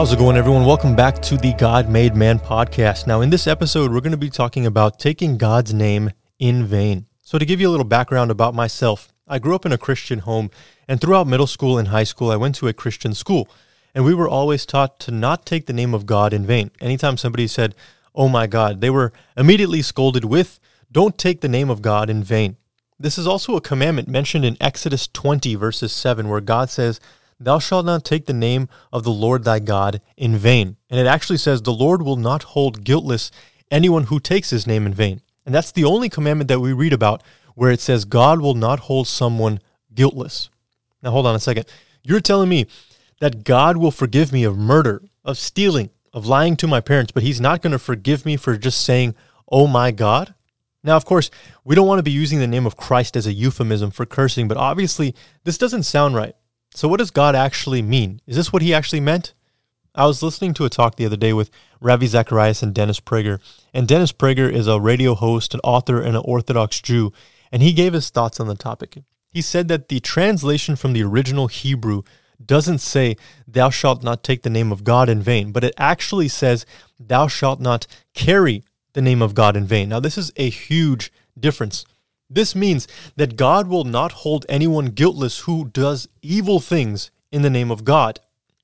How's it going, everyone? Welcome back to the God Made Man podcast. Now, in this episode, we're going to be talking about taking God's name in vain. So, to give you a little background about myself, I grew up in a Christian home, and throughout middle school and high school, I went to a Christian school. And we were always taught to not take the name of God in vain. Anytime somebody said, Oh my God, they were immediately scolded with, Don't take the name of God in vain. This is also a commandment mentioned in Exodus 20, verses 7, where God says, Thou shalt not take the name of the Lord thy God in vain. And it actually says, The Lord will not hold guiltless anyone who takes his name in vain. And that's the only commandment that we read about where it says, God will not hold someone guiltless. Now, hold on a second. You're telling me that God will forgive me of murder, of stealing, of lying to my parents, but he's not going to forgive me for just saying, Oh my God? Now, of course, we don't want to be using the name of Christ as a euphemism for cursing, but obviously, this doesn't sound right. So, what does God actually mean? Is this what he actually meant? I was listening to a talk the other day with Ravi Zacharias and Dennis Prager. And Dennis Prager is a radio host, an author, and an Orthodox Jew. And he gave his thoughts on the topic. He said that the translation from the original Hebrew doesn't say, Thou shalt not take the name of God in vain, but it actually says, Thou shalt not carry the name of God in vain. Now, this is a huge difference. This means that God will not hold anyone guiltless who does evil things in the name of God.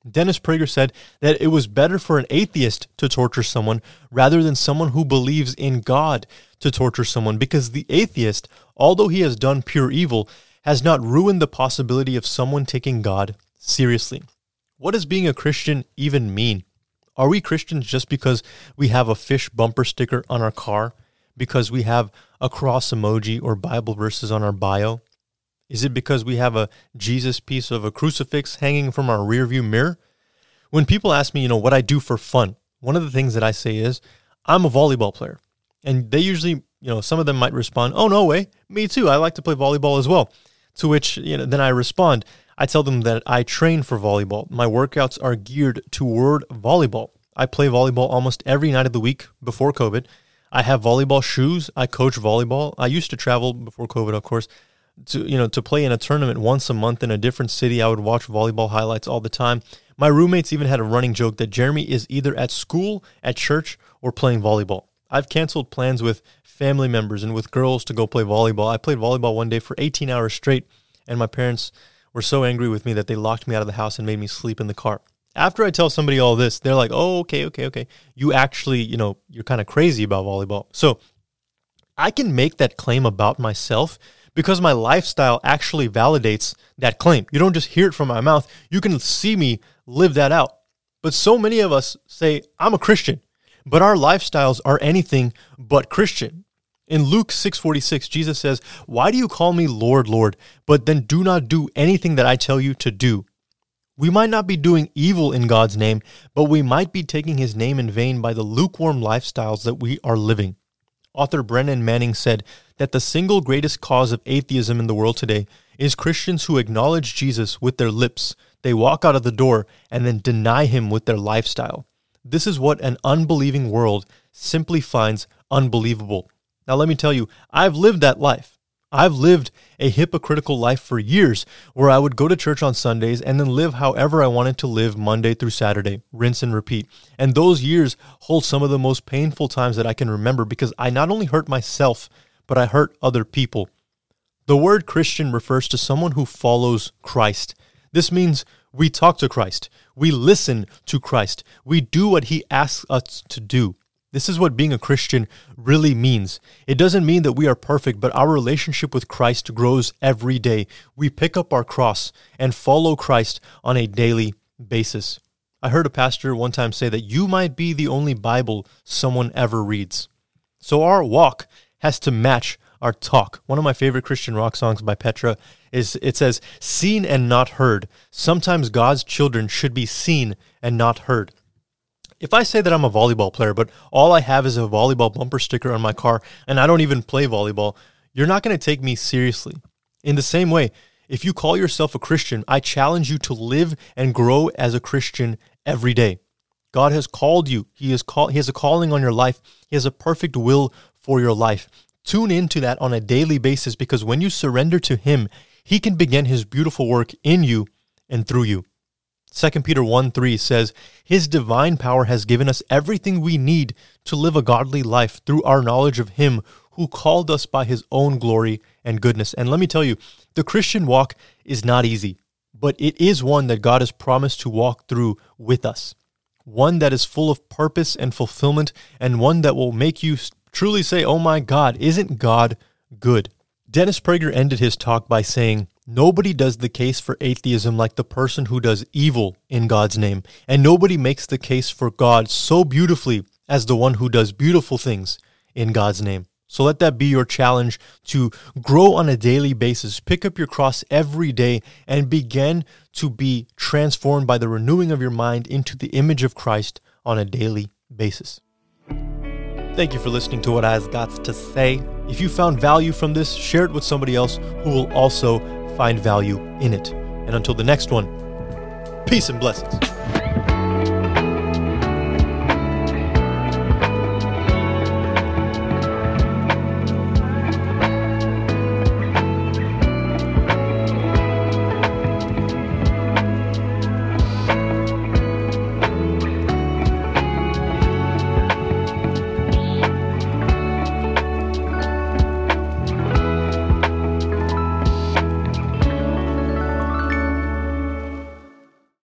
Dennis Prager said that it was better for an atheist to torture someone rather than someone who believes in God to torture someone because the atheist, although he has done pure evil, has not ruined the possibility of someone taking God seriously. What does being a Christian even mean? Are we Christians just because we have a fish bumper sticker on our car? Because we have a cross emoji or Bible verses on our bio? Is it because we have a Jesus piece of a crucifix hanging from our rearview mirror? When people ask me, you know, what I do for fun, one of the things that I say is, I'm a volleyball player. And they usually, you know, some of them might respond, oh, no way, me too. I like to play volleyball as well. To which, you know, then I respond, I tell them that I train for volleyball. My workouts are geared toward volleyball. I play volleyball almost every night of the week before COVID. I have volleyball shoes. I coach volleyball. I used to travel before COVID, of course, to you know to play in a tournament once a month in a different city. I would watch volleyball highlights all the time. My roommates even had a running joke that Jeremy is either at school, at church, or playing volleyball. I've canceled plans with family members and with girls to go play volleyball. I played volleyball one day for 18 hours straight, and my parents were so angry with me that they locked me out of the house and made me sleep in the car. After I tell somebody all this, they're like, "Oh, okay, okay, okay. You actually, you know, you're kind of crazy about volleyball." So, I can make that claim about myself because my lifestyle actually validates that claim. You don't just hear it from my mouth, you can see me live that out. But so many of us say, I'm a Christian, but our lifestyles are anything but Christian. In Luke 6:46, Jesus says, "Why do you call me Lord, Lord, but then do not do anything that I tell you to do?" We might not be doing evil in God's name, but we might be taking his name in vain by the lukewarm lifestyles that we are living. Author Brennan Manning said that the single greatest cause of atheism in the world today is Christians who acknowledge Jesus with their lips. They walk out of the door and then deny him with their lifestyle. This is what an unbelieving world simply finds unbelievable. Now, let me tell you, I've lived that life. I've lived a hypocritical life for years where I would go to church on Sundays and then live however I wanted to live Monday through Saturday, rinse and repeat. And those years hold some of the most painful times that I can remember because I not only hurt myself, but I hurt other people. The word Christian refers to someone who follows Christ. This means we talk to Christ, we listen to Christ, we do what he asks us to do. This is what being a Christian really means. It doesn't mean that we are perfect, but our relationship with Christ grows every day. We pick up our cross and follow Christ on a daily basis. I heard a pastor one time say that you might be the only Bible someone ever reads. So our walk has to match our talk. One of my favorite Christian rock songs by Petra is it says, Seen and not heard. Sometimes God's children should be seen and not heard. If I say that I'm a volleyball player, but all I have is a volleyball bumper sticker on my car and I don't even play volleyball, you're not going to take me seriously. In the same way, if you call yourself a Christian, I challenge you to live and grow as a Christian every day. God has called you. He is call, he has a calling on your life. He has a perfect will for your life. Tune into that on a daily basis because when you surrender to him, he can begin his beautiful work in you and through you. 2 Peter 1 3 says, His divine power has given us everything we need to live a godly life through our knowledge of Him who called us by His own glory and goodness. And let me tell you, the Christian walk is not easy, but it is one that God has promised to walk through with us. One that is full of purpose and fulfillment, and one that will make you truly say, Oh my God, isn't God good? Dennis Prager ended his talk by saying, Nobody does the case for atheism like the person who does evil in God's name, and nobody makes the case for God so beautifully as the one who does beautiful things in God's name. So let that be your challenge to grow on a daily basis, pick up your cross every day, and begin to be transformed by the renewing of your mind into the image of Christ on a daily basis. Thank you for listening to what I have got to say. If you found value from this, share it with somebody else who will also find value in it. And until the next one, peace and blessings.